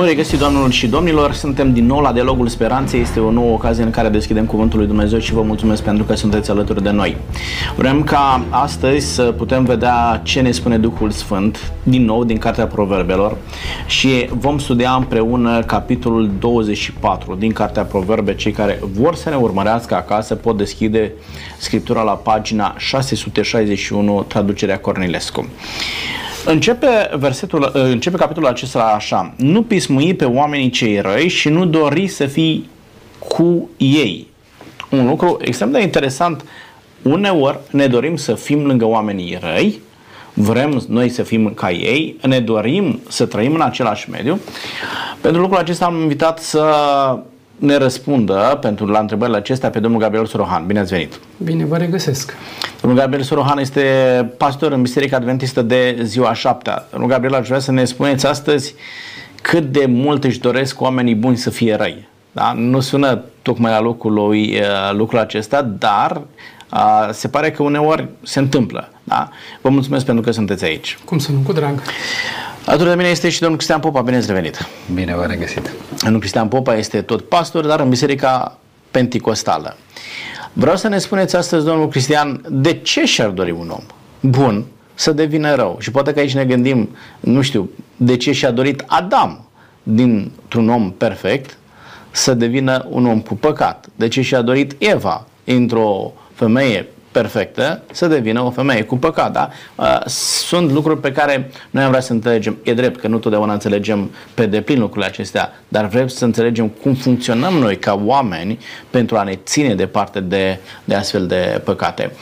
Bun regăsit, doamnelor și domnilor! Suntem din nou la Dialogul Speranței. Este o nouă ocazie în care deschidem Cuvântul lui Dumnezeu și vă mulțumesc pentru că sunteți alături de noi. Vrem ca astăzi să putem vedea ce ne spune Duhul Sfânt, din nou, din Cartea Proverbelor și vom studia împreună capitolul 24 din Cartea Proverbe. Cei care vor să ne urmărească acasă pot deschide Scriptura la pagina 661, traducerea Cornilescu. Începe, versetul, începe capitolul acesta așa. Nu pismui pe oamenii cei răi și nu dori să fii cu ei. Un lucru extrem de interesant. Uneori ne dorim să fim lângă oamenii răi, vrem noi să fim ca ei, ne dorim să trăim în același mediu. Pentru lucrul acesta am invitat să ne răspundă pentru la întrebările acestea pe domnul Gabriel Sorohan. Bine ați venit! Bine vă regăsesc! Domnul Gabriel Sorohan este pastor în Biserica Adventistă de ziua șaptea. Domnul Gabriel, aș vrea să ne spuneți astăzi cât de mult își doresc oamenii buni să fie răi. Da? Nu sună tocmai la locul lui uh, lucrul acesta, dar uh, se pare că uneori se întâmplă. Da? Vă mulțumesc pentru că sunteți aici. Cum să nu, cu drag. Alături de mine este și domnul Cristian Popa, bine ați revenit. Bine v-am regăsit. Domnul Cristian Popa este tot pastor, dar în Biserica Penticostală. Vreau să ne spuneți astăzi, domnul Cristian, de ce și-ar dori un om bun să devină rău? Și poate că aici ne gândim, nu știu, de ce și-a dorit Adam dintr-un om perfect să devină un om cu păcat? De ce și-a dorit Eva într-o femeie perfectă să devină o femeie cu păcat. Da? Uh, sunt lucruri pe care noi am vrea să înțelegem. E drept că nu totdeauna înțelegem pe deplin lucrurile acestea, dar vrem să înțelegem cum funcționăm noi ca oameni pentru a ne ține departe de, de astfel de păcate.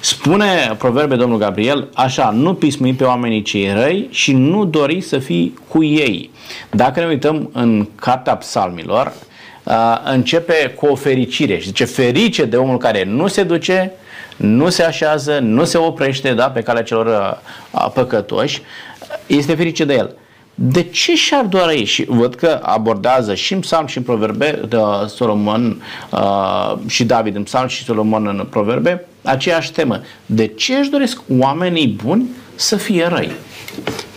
Spune proverbe domnul Gabriel așa, nu pismui pe oamenii cei răi și nu dori să fii cu ei. Dacă ne uităm în Cartea Psalmilor, uh, începe cu o fericire și zice ferice de omul care nu se duce nu se așează, nu se oprește da, pe calea celor uh, păcătoși, este ferice de el. De ce și-ar doar ei? Și văd că abordează și în psalm și în proverbe, de Solomon uh, și David în psalm și Solomon în proverbe, aceeași temă. De ce își doresc oamenii buni să fie răi?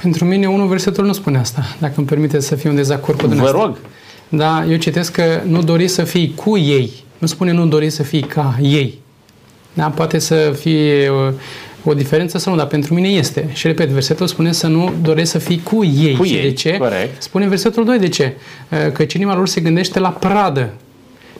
Pentru mine, unul versetul nu spune asta, dacă îmi permite să fiu în dezacord cu dumneavoastră. Vă rog. Da, eu citesc că nu dori să fii cu ei, nu spune nu dori să fii ca ei. Da? Poate să fie o, o diferență sau nu, dar pentru mine este. Și repet, versetul spune să nu doresc să fii cu ei. Cu ei, de ce? Corect. Spune versetul 2 de ce? Că inima lor se gândește la pradă.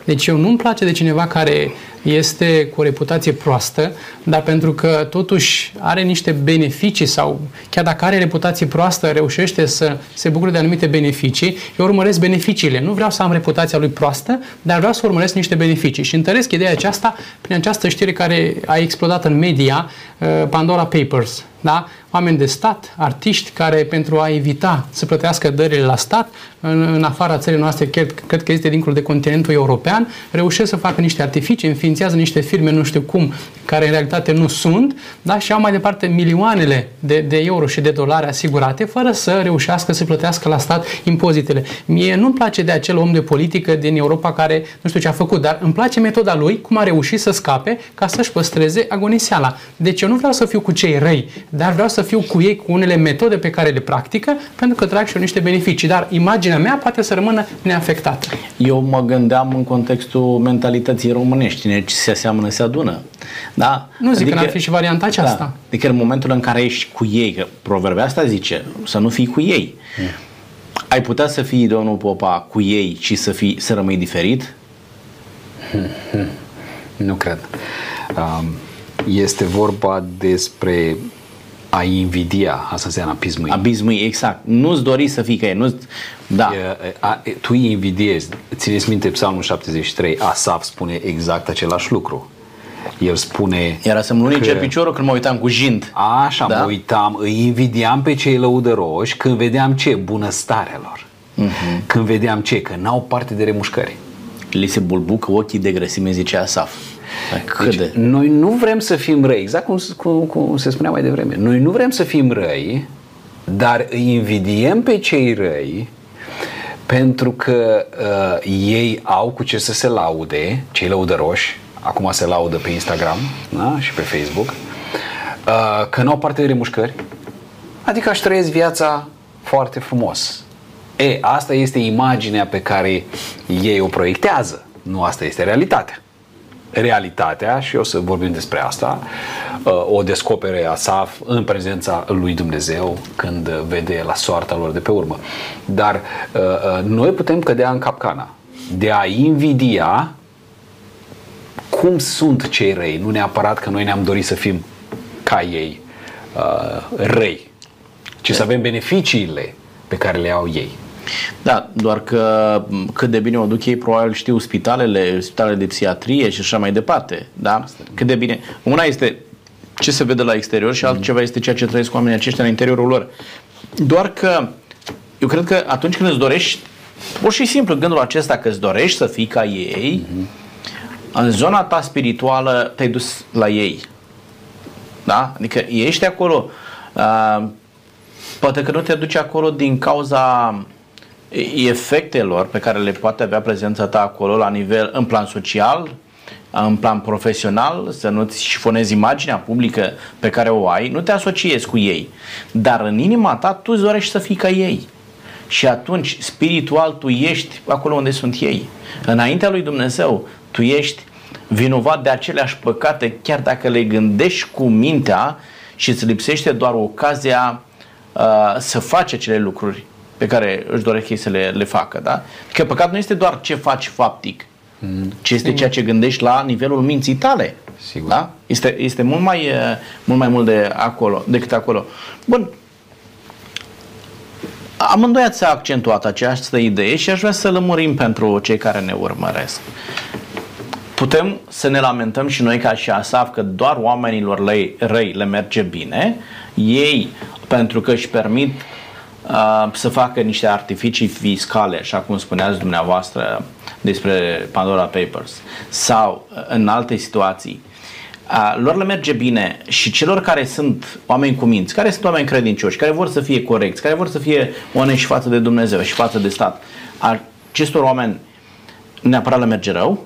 Deci eu nu-mi place de cineva care este cu o reputație proastă, dar pentru că totuși are niște beneficii sau chiar dacă are reputație proastă, reușește să se bucure de anumite beneficii, eu urmăresc beneficiile. Nu vreau să am reputația lui proastă, dar vreau să urmăresc niște beneficii. Și întăresc ideea aceasta prin această știre care a explodat în media, uh, Pandora Papers. Da? Oameni de stat, artiști care pentru a evita să plătească dările la stat, în, în afara țării noastre, cred, cred că este dincolo de continentul european, reușesc să facă niște artificii, înființează niște firme, nu știu cum, care în realitate nu sunt, da? și au mai departe milioanele de, de euro și de dolari asigurate, fără să reușească să plătească la stat impozitele. Mie nu-mi place de acel om de politică din Europa care nu știu ce a făcut, dar îmi place metoda lui, cum a reușit să scape ca să-și păstreze agoniseala. Deci eu nu vreau să fiu cu cei răi, dar vreau să fiu cu ei cu unele metode pe care le practică, pentru că trag și eu niște beneficii. Dar imaginea mea poate să rămână neafectată. Eu mă gândeam în contextul mentalității românești. Cine se seamănă, se adună. Da? Nu zic adică, că n-ar fi și varianta aceasta. Da. Adică în momentul în care ești cu ei, că proverbea asta zice, să nu fii cu ei. Mm. Ai putea să fii, domnul Popa, cu ei și să, fii, să rămâi diferit? Nu cred. Um, este vorba despre a invidia, asta înseamnă abismul. Abismul, exact. Nu-ți dori să fii ca ei. Nu da. E, a, tu îi invidiezi. Țineți minte Psalmul 73, Asaf spune exact același lucru. El spune Era să-mi luni că... piciorul când mă uitam cu jind. Așa, da? mă uitam, îi invidiam pe cei lăudăroși când vedeam ce? Bunăstarea lor. Uh-huh. Când vedeam ce? Că n-au parte de remușcări. Li se bulbucă ochii de grăsime, zice Asaf. Deci, de... noi nu vrem să fim răi, exact cum, cum, cum se spunea mai devreme. Noi nu vrem să fim răi, dar îi invidiem pe cei răi pentru că uh, ei au cu ce să se laude, cei lăudăroși, acum se laudă pe Instagram da? și pe Facebook, uh, că nu au parte de remușcări, adică aș trăiesc viața foarte frumos. E, asta este imaginea pe care ei o proiectează. Nu asta este realitatea. Realitatea, și o să vorbim despre asta, uh, o descopere Asaf în prezența lui Dumnezeu când vede la soarta lor de pe urmă. Dar uh, uh, noi putem cădea în capcana de a invidia cum sunt cei răi, nu neapărat că noi ne-am dorit să fim ca ei răi, ci să avem beneficiile pe care le au ei. Da, doar că cât de bine o duc ei, probabil știu spitalele, spitalele de psihiatrie și așa mai departe. Da? Cât de bine. Una este ce se vede la exterior și altceva este ceea ce trăiesc oamenii aceștia în interiorul lor. Doar că eu cred că atunci când îți dorești, pur și simplu gândul acesta că îți dorești să fii ca ei, mm-hmm. în zona ta spirituală te-ai dus la ei. Da? Adică ești acolo, uh, poate că nu te duci acolo din cauza efectelor pe care le poate avea prezența ta acolo la nivel, în plan social, în plan profesional, să nu-ți șifonezi imaginea publică pe care o ai, nu te asociezi cu ei. Dar în inima ta tu îți dorești să fii ca ei. Și atunci, spiritual, tu ești acolo unde sunt ei. Înaintea lui Dumnezeu, tu ești vinovat de aceleași păcate, chiar dacă le gândești cu mintea și îți lipsește doar ocazia uh, să faci acele lucruri pe care își doresc ei să le, le facă. Da? Că păcat nu este doar ce faci faptic, mm. ci este Sigur. ceea ce gândești la nivelul minții tale. Sigur. Da? Este, este mult, mai, uh, mult mai mult de acolo, decât acolo. Bun. Amândoi ați accentuat această idee și aș vrea să lămurim pentru cei care ne urmăresc. Putem să ne lamentăm și noi ca și Asaf că doar oamenilor răi, răi le merge bine, ei pentru că își permit uh, să facă niște artificii fiscale, așa cum spuneați dumneavoastră despre Pandora Papers, sau în alte situații, uh, lor le merge bine și celor care sunt oameni cu minți, care sunt oameni credincioși, care vor să fie corecți, care vor să fie onești față de Dumnezeu și față de stat, acestor oameni neapărat le merge rău,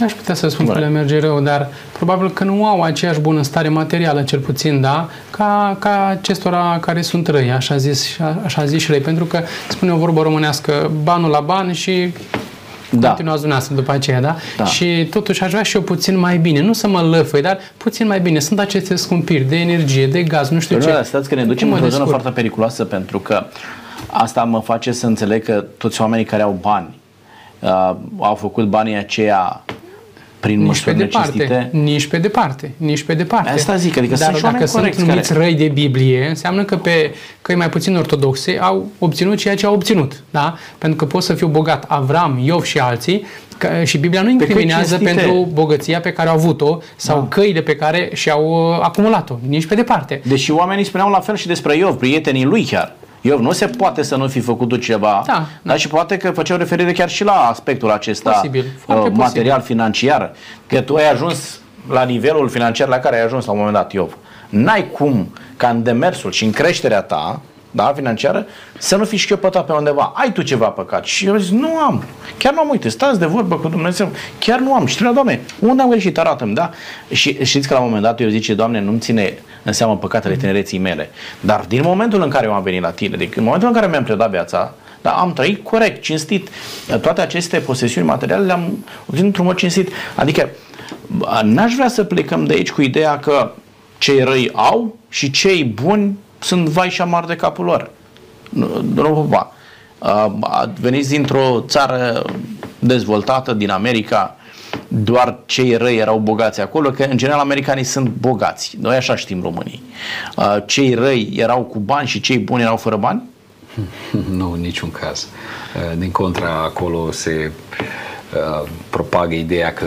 Aș putea să spun că le merge rău, dar probabil că nu au aceeași bunăstare materială, cel puțin, da, ca, ca acestora care sunt răi, așa zis, așa zis și răi, pentru că spune o vorbă românească, banul la ban și da. continuați dumneavoastră după aceea, da? da? Și totuși aș vrea și eu puțin mai bine, nu să mă lăfăi, dar puțin mai bine. Sunt aceste scumpiri de energie, de gaz, nu știu ce. Da, stați că ne ducem într-o zonă foarte periculoasă pentru că asta mă face să înțeleg că toți oamenii care au bani uh, au făcut banii aceia prin nici pe departe, necesite. Nici pe departe, nici pe departe. Asta zic, adică Dar sunt dacă sunt numiți care... răi de Biblie, înseamnă că pe căi mai puțin ortodoxe au obținut ceea ce au obținut. Da? Pentru că pot să fiu bogat Avram, Iov și alții că, și Biblia nu incriminează pe pentru bogăția pe care au avut-o sau da. căile pe care și-au uh, acumulat-o. Nici pe departe. Deși oamenii spuneau la fel și despre Iov, prietenii lui chiar. Eu nu se poate să nu fi făcut ceva, da, da. și poate că făceau referire chiar și la aspectul acesta posibil, uh, material posibil. financiar, că tu ai ajuns la nivelul financiar la care ai ajuns la un moment dat, Iov. N-ai cum ca în demersul și în creșterea ta da, financiară, să nu fii șchiopătat pe undeva. Ai tu ceva păcat. Și eu zic, nu am. Chiar nu am, uite, stați de vorbă cu Dumnezeu. Chiar nu am. Și spunea, Doamne, unde am greșit? Arată-mi, da? Și știți că la un moment dat eu zice, Doamne, nu-mi ține în seamă păcatele tinereții mele. Dar din momentul în care eu am venit la tine, adică în momentul în care mi-am predat viața, dar am trăit corect, cinstit. Toate aceste posesiuni materiale le-am obținut într-un mod cinstit. Adică n-aș vrea să plecăm de aici cu ideea că cei răi au și cei buni sunt vai și amar de capul lor. Domnul Popa, veniți dintr-o țară dezvoltată din America, doar cei răi erau bogați acolo, că în general americanii sunt bogați. Noi așa știm românii. Cei răi erau cu bani și cei buni erau fără bani? Nu, în niciun caz. Din contra, acolo se propagă ideea că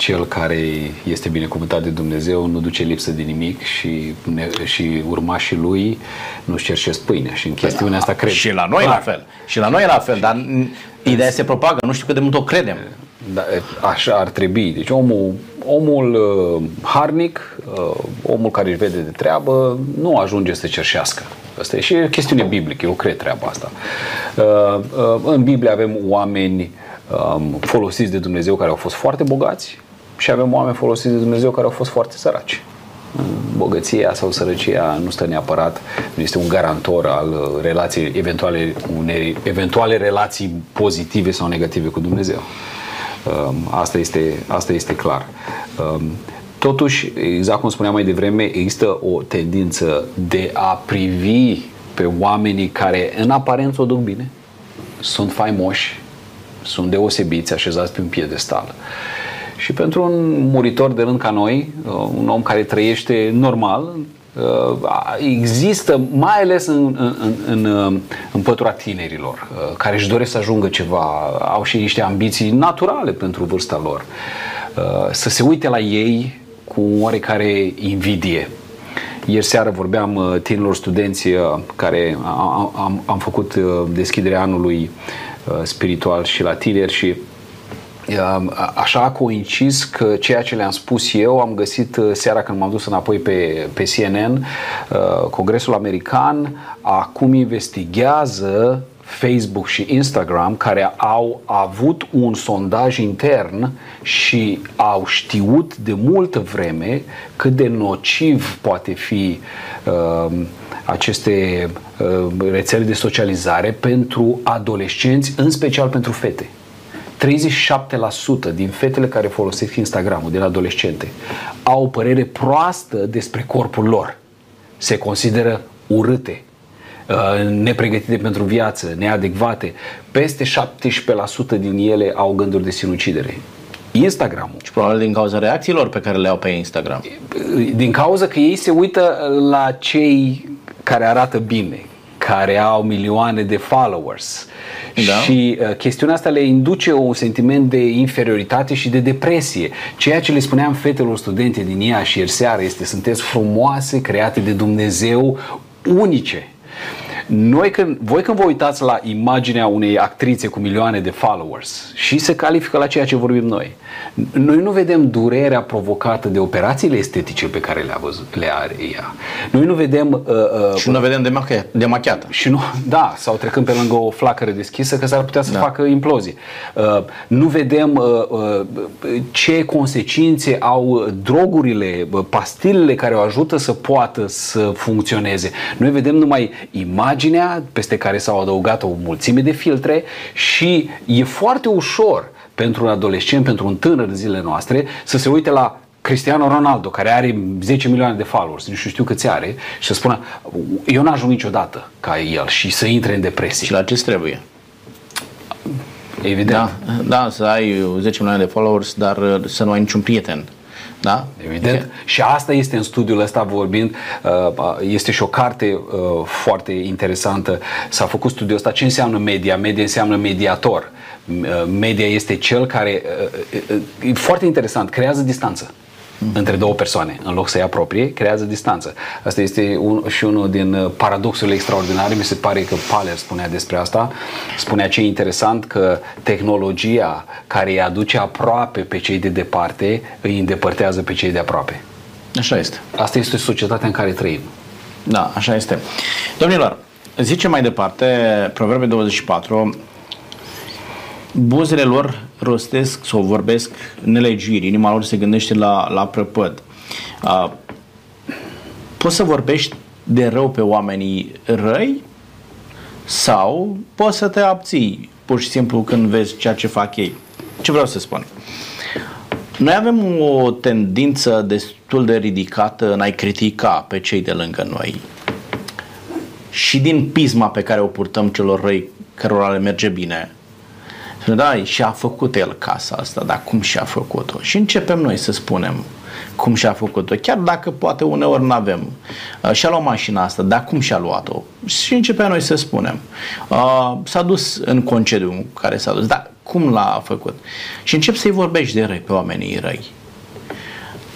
cel care este binecuvântat de Dumnezeu nu duce lipsă de nimic și, ne, și urmașii lui nu-și cerșesc pâinea și în chestiunea asta cred. Și la noi Clar. la fel. Și la noi la fel, dar ideea se propagă, nu știu cât de mult o credem. Da, așa ar trebui. Deci omul, omul uh, harnic, uh, omul care își vede de treabă, nu ajunge să cerșească. Asta e și chestiune biblică, eu cred treaba asta. Uh, uh, în Biblie avem oameni um, folosiți de Dumnezeu care au fost foarte bogați, și avem oameni folosiți de Dumnezeu care au fost foarte săraci. Bogăția sau sărăcia nu stă neapărat, nu este un garantor al relației, eventuale, unei eventuale relații pozitive sau negative cu Dumnezeu. Um, asta este, asta este clar. Um, totuși, exact cum spuneam mai devreme, există o tendință de a privi pe oamenii care în aparență o duc bine, sunt faimoși, sunt deosebiți, așezați pe un piedestal. Și pentru un muritor de rând ca noi, uh, un om care trăiește normal, uh, există, mai ales în, în, în, în pătura tinerilor, uh, care își doresc să ajungă ceva, au și niște ambiții naturale pentru vârsta lor, să se uite la ei cu oarecare invidie. Ieri seară vorbeam tinerilor studenți care am, am, am făcut deschiderea anului spiritual și la tineri și Așa a coincis că ceea ce le-am spus eu am găsit uh, seara când m-am dus înapoi pe, pe CNN, uh, Congresul American acum investigează Facebook și Instagram care au avut un sondaj intern și au știut de multă vreme cât de nociv poate fi uh, aceste uh, rețele de socializare pentru adolescenți, în special pentru fete. 37% din fetele care folosesc Instagramul, din adolescente, au o părere proastă despre corpul lor. Se consideră urâte, uh, nepregătite pentru viață, neadecvate. Peste 17% din ele au gânduri de sinucidere. Instagramul. Și probabil din cauza reacțiilor pe care le au pe Instagram. Din cauza că ei se uită la cei care arată bine, care au milioane de followers. Da. Și uh, chestiunea asta le induce un sentiment de inferioritate și de depresie. Ceea ce le spuneam fetelor studente din ea și ieri seară este sunteți frumoase, create de Dumnezeu, unice. Noi când, voi când vă uitați la imaginea unei actrițe cu milioane de followers și se califică la ceea ce vorbim noi, noi nu vedem durerea provocată de operațiile estetice pe care le, văzut, le are ea. Noi nu vedem... Uh, uh, și nu vedem de, machi- de machiată. Și nu, da, sau trecând pe lângă o flacără deschisă că s-ar putea să da. facă implozie. Uh, nu vedem uh, uh, ce consecințe au drogurile, pastilele care o ajută să poată să funcționeze. Noi vedem numai imaginea peste care s-au adăugat o mulțime de filtre și e foarte ușor pentru un adolescent, pentru un tânăr în zilele noastre, să se uite la Cristiano Ronaldo, care are 10 milioane de followers, nu știu, știu câți are, și să spună, eu n-ajung niciodată ca el și să intre în depresie. Și la ce trebuie? Evident. Da, da, să ai 10 milioane de followers, dar să nu ai niciun prieten. Da? Evident. Okay. Și asta este în studiul ăsta vorbind, uh, este și o carte uh, foarte interesantă. S-a făcut studiul ăsta. Ce înseamnă media? Media înseamnă mediator. Uh, media este cel care, e foarte interesant, creează distanță între două persoane, în loc să-i apropie, creează distanță. Asta este un, și unul din uh, paradoxurile extraordinare, mi se pare că Paler spunea despre asta, spunea ce e interesant că tehnologia care îi aduce aproape pe cei de departe, îi îndepărtează pe cei de aproape. Așa este. Asta este societatea în care trăim. Da, așa este. Domnilor, zice mai departe, Proverbe 24, buzele lor rostesc sau vorbesc nelegiuiri, inima lor se gândește la, la prăpăd. Uh, poți să vorbești de rău pe oamenii răi sau poți să te abții pur și simplu când vezi ceea ce fac ei. Ce vreau să spun? Noi avem o tendință destul de ridicată în a-i critica pe cei de lângă noi. Și din pisma pe care o purtăm celor răi cărora le merge bine, da, și-a făcut el casa asta, dar cum și-a făcut-o? Și începem noi să spunem cum și-a făcut-o, chiar dacă poate uneori nu avem. Uh, și-a luat mașina asta, dar cum și-a luat-o? Și începem noi să spunem. Uh, s-a dus în concediu care s-a dus, dar cum l-a făcut? Și încep să-i vorbești de răi pe oamenii răi.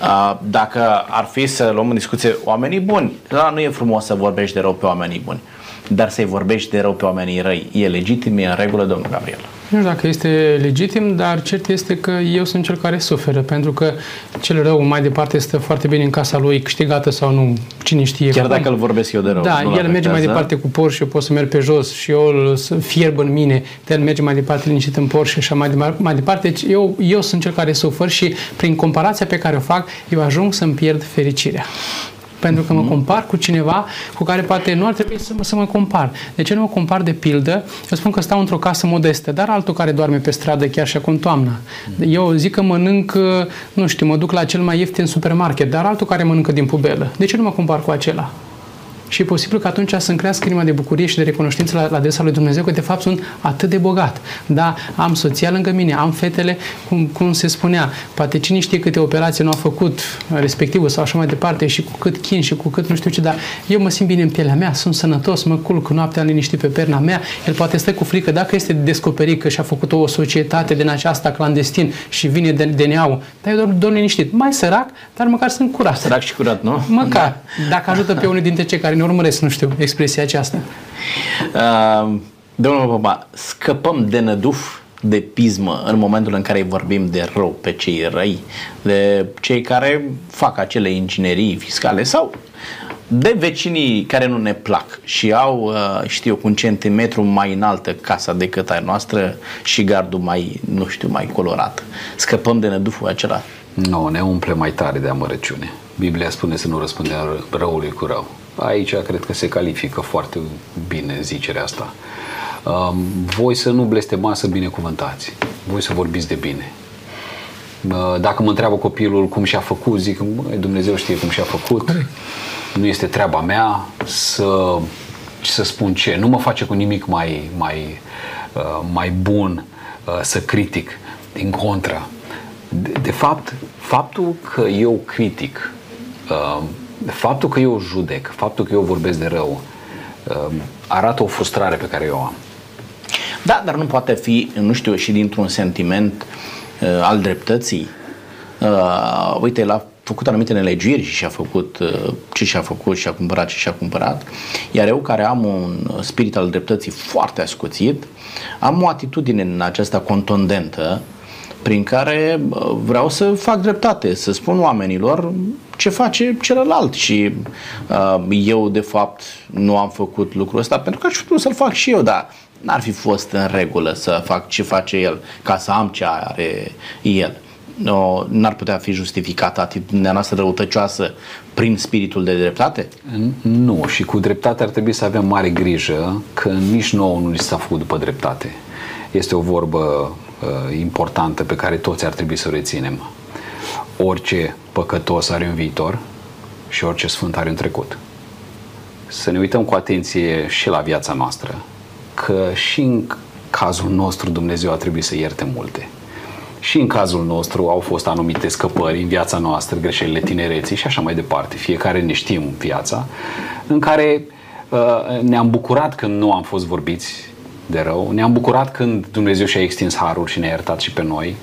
Uh, dacă ar fi să luăm în discuție oamenii buni, da, nu e frumos să vorbești de rău pe oamenii buni, dar să-i vorbești de rău pe oamenii răi, e legitim, e în regulă, domnul Gabriel. Nu știu dacă este legitim, dar cert este că eu sunt cel care suferă, pentru că cel rău mai departe stă foarte bine în casa lui, câștigată sau nu, cine știe. Chiar dacă îl vorbesc eu de rău. Da, el merge mai departe cu Porsche, eu pot să merg pe jos și eu îl fierb în mine, el merge mai departe liniștit în Porsche și așa mai, departe. mai departe. Deci eu, eu sunt cel care sufer și prin comparația pe care o fac, eu ajung să-mi pierd fericirea pentru că mă mhm. compar cu cineva cu care poate nu ar trebui să mă, să mă compar. De ce nu mă compar de pildă? Eu spun că stau într-o casă modestă, dar altul care doarme pe stradă chiar și acum toamna. Eu zic că mănânc, nu știu, mă duc la cel mai ieftin supermarket, dar altul care mănâncă din pubelă. De ce nu mă compar cu acela? Și e posibil că atunci să-mi crească inima de bucurie și de recunoștință la, la adresa lui Dumnezeu că de fapt sunt atât de bogat. Da, am soția lângă mine, am fetele, cum, cum se spunea, poate cine știe câte operații nu a făcut respectivul sau așa mai departe și cu cât chin și cu cât nu știu ce, dar eu mă simt bine în pielea mea, sunt sănătos, mă culc noaptea liniștit pe perna mea, el poate stă cu frică dacă este descoperit că și-a făcut o societate din aceasta clandestin și vine de, de neau, dar eu doar, doar liniștit, mai sărac, dar măcar sunt curat. Sărac și curat, nu? Măcar, da. dacă ajută pe unul dintre cei care ne urmăresc, nu știu, expresia aceasta. Uh, domnul Papa, scăpăm de năduf de pismă în momentul în care vorbim de rău pe cei răi, de cei care fac acele inginerii fiscale sau de vecinii care nu ne plac și au, uh, știu, cu un centimetru mai înaltă casa decât a noastră și gardul mai, nu știu, mai colorat. Scăpăm de năduful acela. Nu, ne umple mai tare de amărăciune. Biblia spune să nu răspundem răului cu rău. Aici cred că se califică foarte bine zicerea asta. Um, voi să nu blestemați, să binecuvântați. Voi să vorbiți de bine. Uh, dacă mă întreabă copilul cum și-a făcut, zic, Dumnezeu știe cum și-a făcut. Nu este treaba mea să, să spun ce. Nu mă face cu nimic mai, mai, uh, mai bun uh, să critic. Din contra. De, de fapt, faptul că eu critic faptul că eu judec, faptul că eu vorbesc de rău, um, arată o frustrare pe care eu o am. Da, dar nu poate fi, nu știu, și dintr-un sentiment uh, al dreptății. Uh, uite, el a făcut anumite nelegiuiri și și-a făcut uh, ce și-a făcut și a cumpărat ce și-a cumpărat. Iar eu, care am un spirit al dreptății foarte ascuțit, am o atitudine în aceasta contundentă prin care vreau să fac dreptate, să spun oamenilor ce face celălalt și uh, eu de fapt nu am făcut lucrul ăsta pentru că aș fi putut să-l fac și eu, dar n-ar fi fost în regulă să fac ce face el ca să am ce are el. No, n-ar putea fi justificată atitudinea noastră răutăcioasă prin spiritul de dreptate? Nu, și cu dreptate ar trebui să avem mare grijă că nici nouă nu ni s-a făcut după dreptate. Este o vorbă uh, importantă pe care toți ar trebui să o reținem. Orice păcătos are un viitor și orice sfânt are un trecut. Să ne uităm cu atenție și la viața noastră, că și în cazul nostru Dumnezeu a trebuit să ierte multe. Și în cazul nostru au fost anumite scăpări în viața noastră, greșelile tinereții și așa mai departe. Fiecare ne știm viața, în care uh, ne-am bucurat când nu am fost vorbiți de rău. Ne-am bucurat când Dumnezeu și-a extins harul și ne-a iertat și pe noi.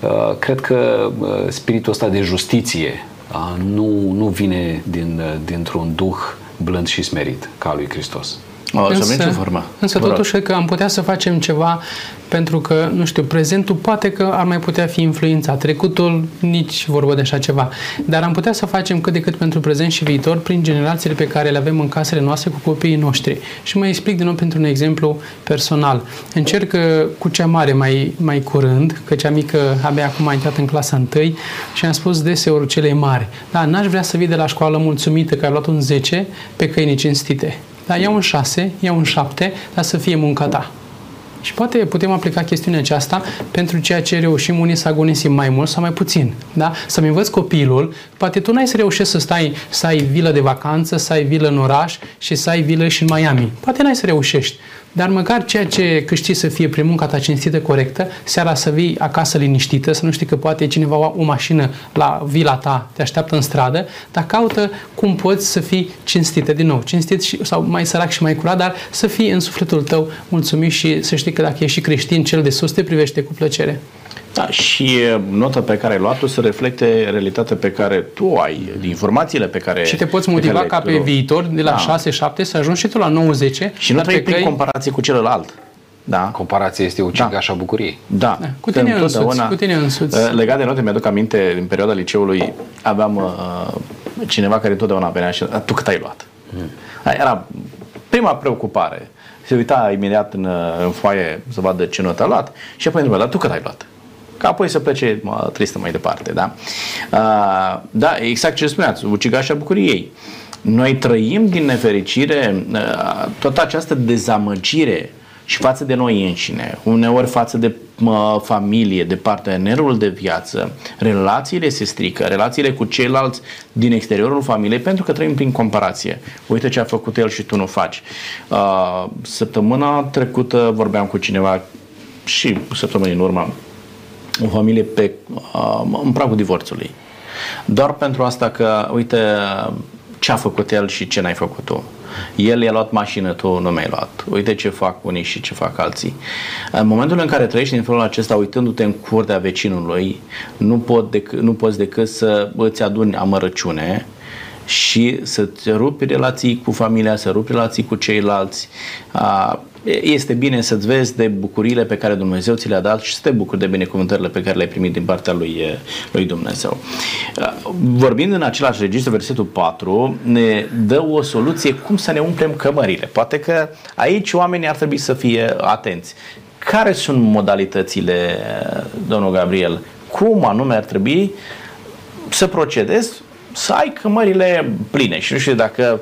Uh, cred că uh, spiritul ăsta de justiție uh, nu, nu vine din, dintr-un duh blând și smerit ca lui Hristos. O, însă, formă. însă totuși că am putea să facem ceva pentru că, nu știu, prezentul poate că ar mai putea fi influențat, trecutul nici vorbă de așa ceva, dar am putea să facem cât de cât pentru prezent și viitor prin generațiile pe care le avem în casele noastre cu copiii noștri. Și mă explic din nou pentru un exemplu personal. Încerc uh, cu cea mare mai, mai curând, că cea mică abia acum a intrat în clasa 1 și am spus deseori celei mari, da, n-aș vrea să vii de la școală mulțumită că ai luat un 10 pe căini cinstite. Da, iau un 6, iau un 7, dar să fie munca ta. Și poate putem aplica chestiunea aceasta pentru ceea ce reușim unii să agonisim mai mult sau mai puțin. Da? Să-mi învăț copilul, poate tu n-ai să reușești să stai, să ai vilă de vacanță, să ai vilă în oraș și să ai vilă și în Miami. Poate n-ai să reușești. Dar măcar ceea ce câștigi să fie prin munca ta cinstită, corectă, seara să vii acasă liniștită, să nu știi că poate cineva o mașină la vila ta, te așteaptă în stradă, dar caută cum poți să fii cinstită din nou, cinstit și, sau mai sărac și mai curat, dar să fii în sufletul tău mulțumit și să știi că dacă ești și creștin, cel de sus te privește cu plăcere. Da, și nota pe care ai luat-o să reflecte realitatea pe care tu ai, informațiile pe care Și te poți motiva ca pe viitor, de la da. 6-7, să ajungi și tu la 90. Și nu trăi prin comparație cu celălalt. Da. Comparația este ucigașa da. bucuriei. Da. da. Cu tine însuți, cu tine însuți. Uh, legat de note, mi-aduc aminte, în perioada liceului aveam uh, cineva care întotdeauna venea și tu cât ai luat? Hmm. Era prima preocupare. Se uita imediat în, uh, în foaie să vadă ce notă a luat și apoi întreba, tu cât ai luat? Ca apoi să plece mă, tristă mai departe. Da? Uh, da, exact ce spuneați, ucigașa bucuriei. Noi trăim din nefericire uh, toată această dezamăgire și față de noi înșine, uneori față de mă, familie, de partenerul de viață, relațiile se strică, relațiile cu ceilalți din exteriorul familiei, pentru că trăim prin comparație. Uite ce a făcut el și tu nu faci. Uh, săptămâna trecută vorbeam cu cineva și săptămâni în urmă, o familie pe, uh, în pragul divorțului. Doar pentru asta că, uite, ce a făcut el și ce n-ai făcut tu. El i-a luat mașină, tu nu mi-ai luat. Uite ce fac unii și ce fac alții. În momentul în care trăiești în felul acesta, uitându-te în curtea vecinului, nu, pot dec- nu poți decât să îți aduni amărăciune și să-ți rupi relații cu familia, să rupi relații cu ceilalți. Este bine să-ți vezi de bucurile pe care Dumnezeu ți le-a dat și să te bucuri de binecuvântările pe care le-ai primit din partea lui, lui Dumnezeu. Vorbind în același registru, versetul 4 ne dă o soluție cum să ne umplem cămările. Poate că aici oamenii ar trebui să fie atenți. Care sunt modalitățile, domnul Gabriel? Cum anume ar trebui să procedezi să ai cămările pline. Și nu știu dacă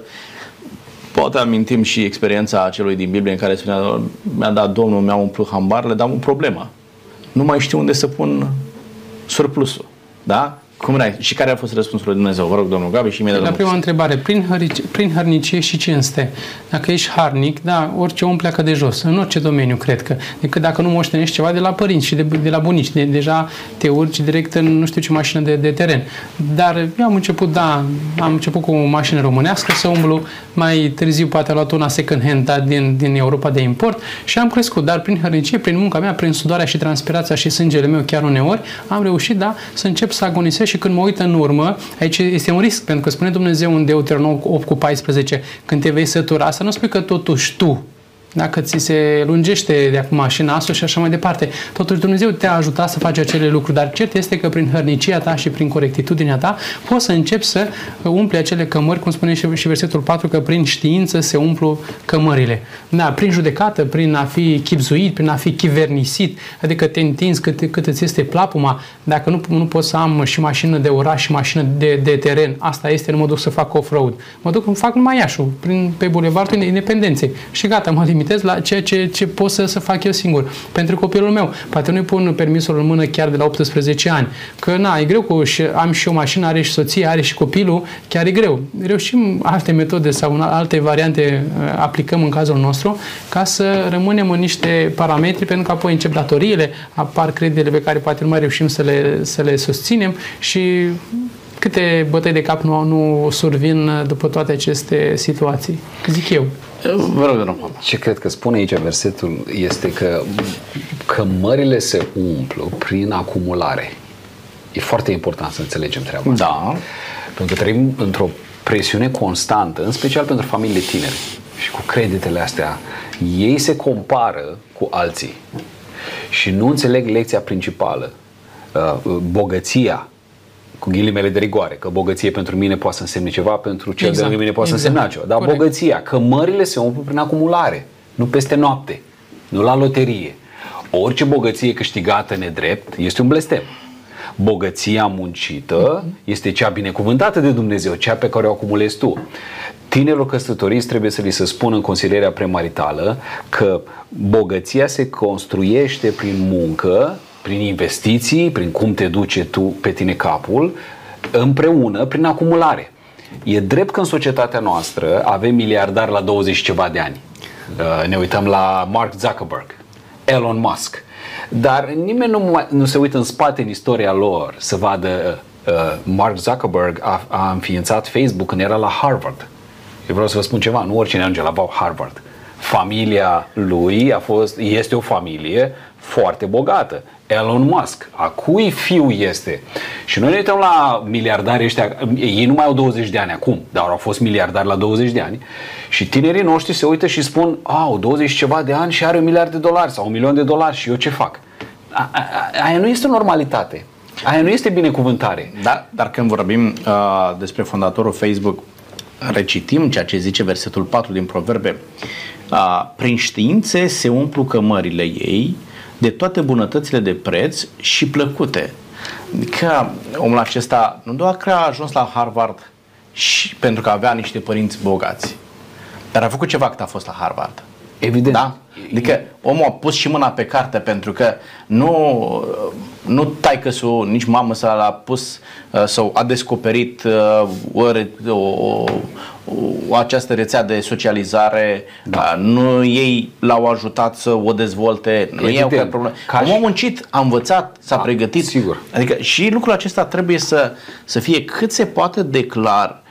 poate amintim și experiența celui din Biblie în care spunea mi-a dat Domnul, mi-a umplut hambarele, dar am o problemă. Nu mai știu unde să pun surplusul. Da? Cum era? Și care a fost răspunsul lui Dumnezeu? Vă rog, domnul Gabi, și imediat La prima întrebare, prin, hărici, prin hărnicie și cinste. Dacă ești harnic, da, orice om pleacă de jos, în orice domeniu, cred că. Decât dacă nu moștenești ceva de la părinți și de, de la bunici. De, deja te urci direct în nu știu ce mașină de, de teren. Dar eu am început, da, am început cu o mașină românească să umblu, mai târziu poate am luat una second hand da, din, din Europa de import și am crescut. Dar prin hărnicie, prin munca mea, prin sudarea și transpirația și sângele meu chiar uneori, am reușit, da, să încep să agonisesc și când mă uit în urmă, aici este un risc, pentru că spune Dumnezeu în Deuteronom 8 cu 14, când te vei sătura, să nu spui că totuși tu dacă ți se lungește de acum și nasul și așa mai departe. Totuși Dumnezeu te-a ajutat să faci acele lucruri, dar cert este că prin hărnicia ta și prin corectitudinea ta poți să începi să umpli acele cămări, cum spune și, și versetul 4, că prin știință se umplu cămările. Da, prin judecată, prin a fi chipzuit, prin a fi chivernisit, adică te întinzi cât, cât îți este plapuma, dacă nu, nu pot să am și mașină de oraș și mașină de, de teren, asta este, nu mă duc să fac off-road. Mă duc, fac numai Iașu, prin, pe Bulevardul Independenței și gata, mă limit limitez la ceea ce, ce pot să, să fac eu singur. Pentru copilul meu. Poate nu-i pun permisul în mână chiar de la 18 ani. Că na, e greu cu și am și o mașină, are și soție, are și copilul, chiar e greu. Reușim alte metode sau alte variante uh, aplicăm în cazul nostru ca să rămânem în niște parametri pentru că apoi încep datoriile, apar creditele pe care poate nu mai reușim să le, să le susținem și câte bătăi de cap nu, nu survin după toate aceste situații? Zic eu. Vă rog, domnul Ce cred că spune aici versetul este că cămările se umplu prin acumulare. E foarte important să înțelegem treaba asta. Da. Pentru că trăim într-o presiune constantă, în special pentru familiile tinere. Și cu creditele astea, ei se compară cu alții și nu înțeleg lecția principală, uh, bogăția cu ghilimele de rigoare, că bogăție pentru mine poate să însemne ceva, pentru cel exact, de lângă mine poate exact. să însemne ceva. Dar Corect. bogăția, că mările se umplu prin acumulare, nu peste noapte, nu la loterie. Orice bogăție câștigată nedrept este un blestem. Bogăția muncită mhm. este cea binecuvântată de Dumnezeu, cea pe care o acumulezi tu. Tinerilor căsătoriți trebuie să li se spună în consilierea premaritală că bogăția se construiește prin muncă prin investiții, prin cum te duce tu pe tine capul, împreună, prin acumulare. E drept că în societatea noastră avem miliardari la 20 ceva de ani. Uh, ne uităm la Mark Zuckerberg, Elon Musk. Dar nimeni nu, nu se uită în spate în istoria lor să vadă uh, Mark Zuckerberg a, a înființat Facebook când era la Harvard. Eu vreau să vă spun ceva, nu oricine ajunge la Harvard. Familia lui a fost, este o familie foarte bogată. Elon Musk, a cui fiu este? Și noi ne uităm la miliardari ăștia, ei nu mai au 20 de ani acum, dar au fost miliardari la 20 de ani și tinerii noștri se uită și spun, au 20 ceva de ani și are un miliard de dolari sau un milion de dolari și eu ce fac? A, a, aia nu este normalitate. Aia nu este binecuvântare. Da, dar când vorbim uh, despre fondatorul Facebook, recitim ceea ce zice versetul 4 din Proverbe. Uh, prin științe se umplu cămările ei de toate bunătățile de preț și plăcute. Adică omul acesta nu doar că a ajuns la Harvard și pentru că avea niște părinți bogați, dar a făcut ceva cât a fost la Harvard. Evident. Da? Adică omul a pus și mâna pe carte pentru că nu, nu taică su nici mamă s a pus uh, sau a descoperit uh, o, o, o, această rețea de socializare, da. Uh, nu ei l-au ajutat să o dezvolte, nu ei au problemă. Ca Omul a muncit, a învățat, s-a a, pregătit. Sigur. Adică și lucrul acesta trebuie să, să fie cât se poate de clar.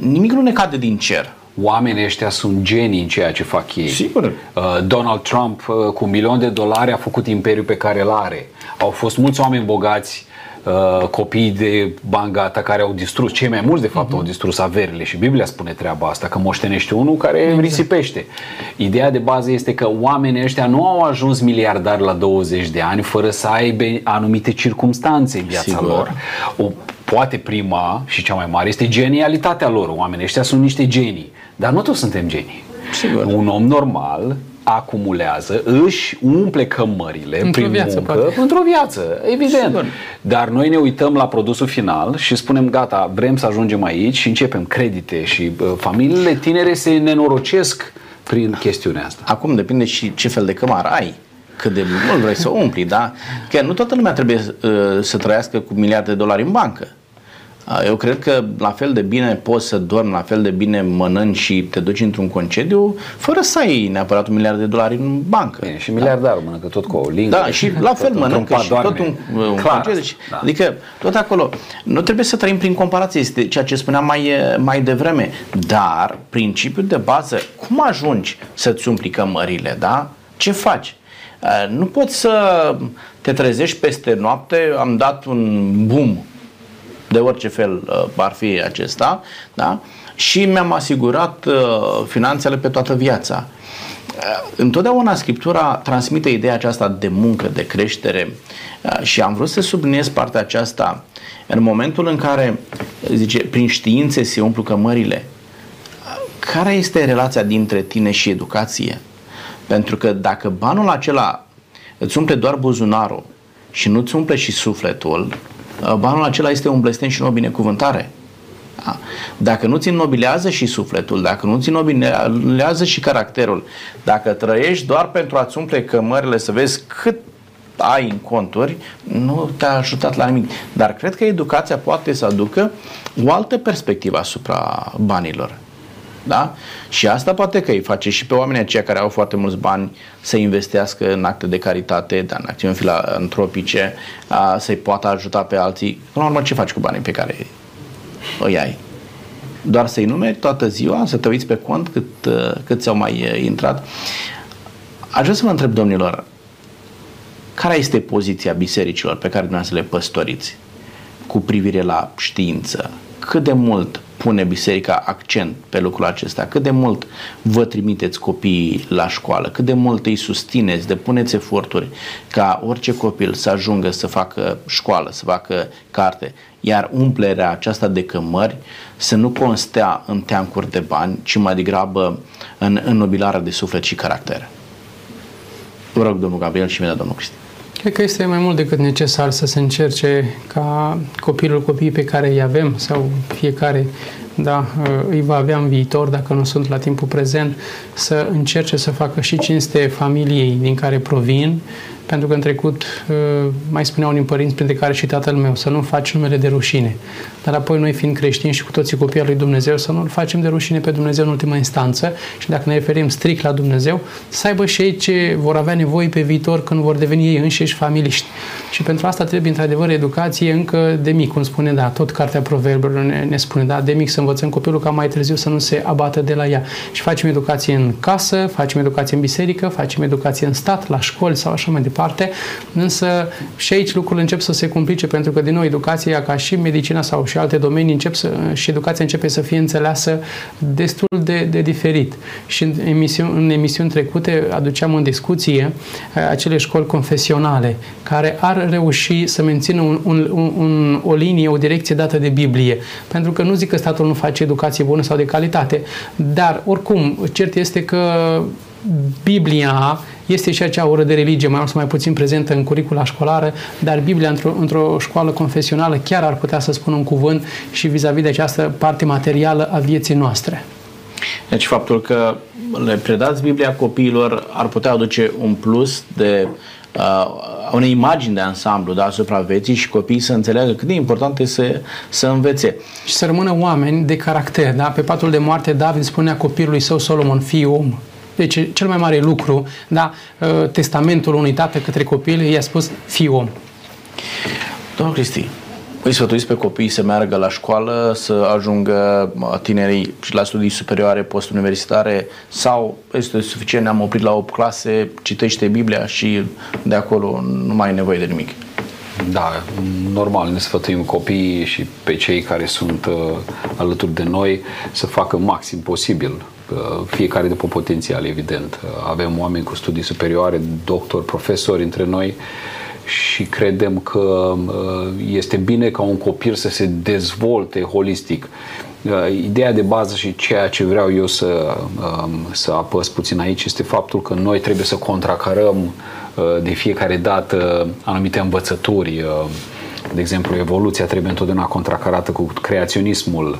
Nimic nu ne cade din cer oamenii ăștia sunt genii în ceea ce fac ei. Sigur. Uh, Donald Trump uh, cu un milion de dolari a făcut imperiul pe care îl are. Au fost mulți oameni bogați Uh, copii de bangata care au distrus, cei mai mulți de fapt uh-huh. au distrus averile și Biblia spune treaba asta, că moștenește unul care exact. risipește. Ideea de bază este că oamenii ăștia nu au ajuns miliardari la 20 de ani fără să aibă anumite circumstanțe în viața Sigur. lor. O, poate prima și cea mai mare este genialitatea lor. Oamenii ăștia sunt niște genii. Dar nu toți suntem genii. Sigur. Un om normal acumulează, își umple cămările într-o prin viață, muncă, poate. într-o viață, evident. Sigur. Dar noi ne uităm la produsul final și spunem, gata, vrem să ajungem aici și începem credite și uh, familiile tinere se nenorocesc prin chestiunea asta. Acum depinde și ce fel de cămar ai cât de mult vrei să o umpli, da? Că nu toată lumea trebuie uh, să trăiască cu miliarde de dolari în bancă. Eu cred că la fel de bine poți să dormi, la fel de bine mănânci și te duci într-un concediu fără să ai neapărat un miliard de dolari în bancă. Bine, și miliardarul da? mănâncă tot cu o lingă. Da, și la fel mănâncă și tot un, un Clar, concediu. Deci, da. Adică tot acolo. Nu trebuie să trăim prin comparație, este ceea ce spuneam mai, mai devreme. Dar principiul de bază, cum ajungi să-ți umpli cămările, da? Ce faci? Nu poți să te trezești peste noapte, am dat un boom de orice fel uh, ar fi acesta, da? și mi-am asigurat uh, finanțele pe toată viața. Uh, întotdeauna Scriptura transmite ideea aceasta de muncă, de creștere și am vrut să subliniez partea aceasta în momentul în care, zice, prin științe se umplu cămările. Care este relația dintre tine și educație? Pentru că dacă banul acela îți umple doar buzunarul și nu-ți umple și sufletul, Uh, banul acela este un blestem și o binecuvântare. Da? Dacă nu ți înnobilează și sufletul, dacă nu ți înnobilează și caracterul, dacă trăiești doar pentru a-ți umple cămările să vezi cât ai în conturi, nu te-a ajutat la nimic. Dar cred că educația poate să aducă o altă perspectivă asupra banilor. Da? Și asta poate că îi face și pe oamenii aceia care au foarte mulți bani să investească în acte de caritate, dar în acțiuni filantropice, să-i poată ajuta pe alții. Până la urmă, ce faci cu banii pe care îi ai? Doar să-i numeri toată ziua, să te uiți pe cont cât, cât ți-au mai intrat. Aș vrea să vă întreb, domnilor, care este poziția bisericilor pe care dumneavoastră le păstoriți cu privire la știință? Cât de mult pune biserica accent pe lucrul acesta? Cât de mult vă trimiteți copiii la școală? Cât de mult îi susțineți, depuneți eforturi ca orice copil să ajungă să facă școală, să facă carte, iar umplerea aceasta de cămări să nu constea în teancuri de bani, ci mai degrabă în înnobilarea de suflet și caracter. Vă rog, domnul Gabriel și mine, domnul Cristi. Cred că este mai mult decât necesar să se încerce ca copilul, copiii pe care îi avem sau fiecare da, îi va avea în viitor, dacă nu sunt la timpul prezent, să încerce să facă și cinste familiei din care provin, pentru că în trecut uh, mai spuneau unii părinți, printre care și tatăl meu, să nu faci numele de rușine. Dar apoi noi fiind creștini și cu toții copiii al lui Dumnezeu, să nu-L facem de rușine pe Dumnezeu în ultima instanță și dacă ne referim strict la Dumnezeu, să aibă și ei ce vor avea nevoie pe viitor când vor deveni ei înșiși familiști. Și pentru asta trebuie într-adevăr educație încă de mic, cum spune, da, tot cartea proverbelor ne, ne spune, da, de mic să învățăm copilul ca mai târziu să nu se abată de la ea. Și facem educație în casă, facem educație în biserică, facem educație în stat, la școli sau așa mai departe, însă și aici lucrurile încep să se complice pentru că, din nou, educația, ca și medicina sau și alte domenii, încep să, și educația începe să fie înțeleasă destul de, de diferit. Și în emisiuni, în emisiuni trecute aduceam în discuție uh, acele școli confesionale care ar reuși să mențină un, un, un, o linie, o direcție dată de Biblie. Pentru că nu zic că statul nu face educație bună sau de calitate, dar oricum, cert este că Biblia este și acea oră de religie, mai mult sau mai puțin prezentă în curicula școlară, dar Biblia într-o, într-o școală confesională chiar ar putea să spună un cuvânt și vis-a-vis de această parte materială a vieții noastre. Deci faptul că le predați Biblia copiilor ar putea aduce un plus de uh, unei imagini de ansamblu da, asupra vieții și copiii să înțeleagă cât de important este să, să învețe. Și să rămână oameni de caracter. Da? Pe patul de moarte David spunea copilului său Solomon, fii om. Deci cel mai mare lucru, da, uh, testamentul unui tată către copil i-a spus, fii om. Domnul Cristi, îi sfătuiți pe copii să meargă la școală, să ajungă tinerii și la studii superioare, post-universitare sau este suficient, ne-am oprit la 8 clase, citește Biblia și de acolo nu mai ai nevoie de nimic. Da, normal, ne sfătuim copiii și pe cei care sunt uh, alături de noi să facă maxim posibil, uh, fiecare după potențial, evident. Uh, avem oameni cu studii superioare, doctori, profesori între noi, uh, și credem că uh, este bine ca un copil să se dezvolte holistic. Uh, ideea de bază și ceea ce vreau eu să, um, să apăs puțin aici este faptul că noi trebuie să contracarăm uh, de fiecare dată anumite învățături. De exemplu, evoluția trebuie întotdeauna contracarată cu creaționismul,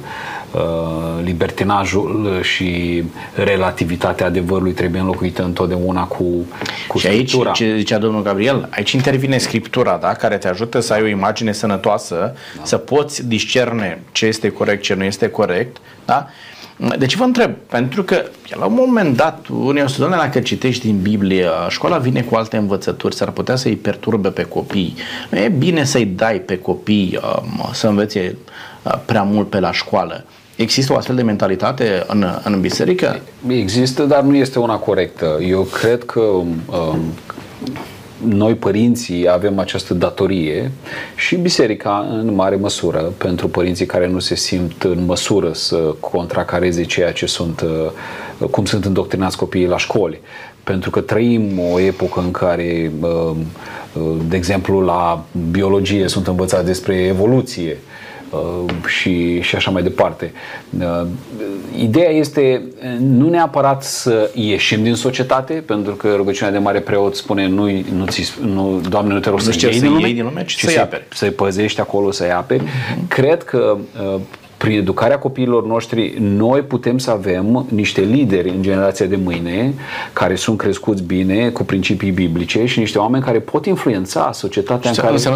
Uh, libertinajul și relativitatea adevărului trebuie înlocuită întotdeauna cu, cu și aici, scriptura. ce zicea domnul Gabriel, aici intervine scriptura, da? care te ajută să ai o imagine sănătoasă, da. să poți discerne ce este corect, ce nu este corect, da? Deci vă întreb, pentru că la un moment dat, unii o să doamne, dacă citești din Biblie, școala vine cu alte învățături, s-ar putea să-i perturbe pe copii. Nu e bine să-i dai pe copii um, să învețe uh, prea mult pe la școală. Există o astfel de mentalitate în, în biserică? Există, dar nu este una corectă. Eu cred că um, noi, părinții, avem această datorie și biserica în mare măsură pentru părinții care nu se simt în măsură să contracareze ceea ce sunt, uh, cum sunt îndoctrinați copiii la școli. Pentru că trăim o epocă în care, um, uh, de exemplu, la biologie sunt învățați despre evoluție, Uh, și, și așa mai departe. Uh, ideea este nu neapărat să ieșim din societate, pentru că rugăciunea de mare preot spune nu, nu, ți, nu Doamne, nu te rog să, să iei din lume, din lume ci să-i aperi. Să-i păzești acolo, să-i aperi. Uh-huh. Cred că uh, prin educarea copiilor noștri, noi putem să avem niște lideri în generația de mâine care sunt crescuți bine, cu principii biblice și niște oameni care pot influența societatea și în care... Să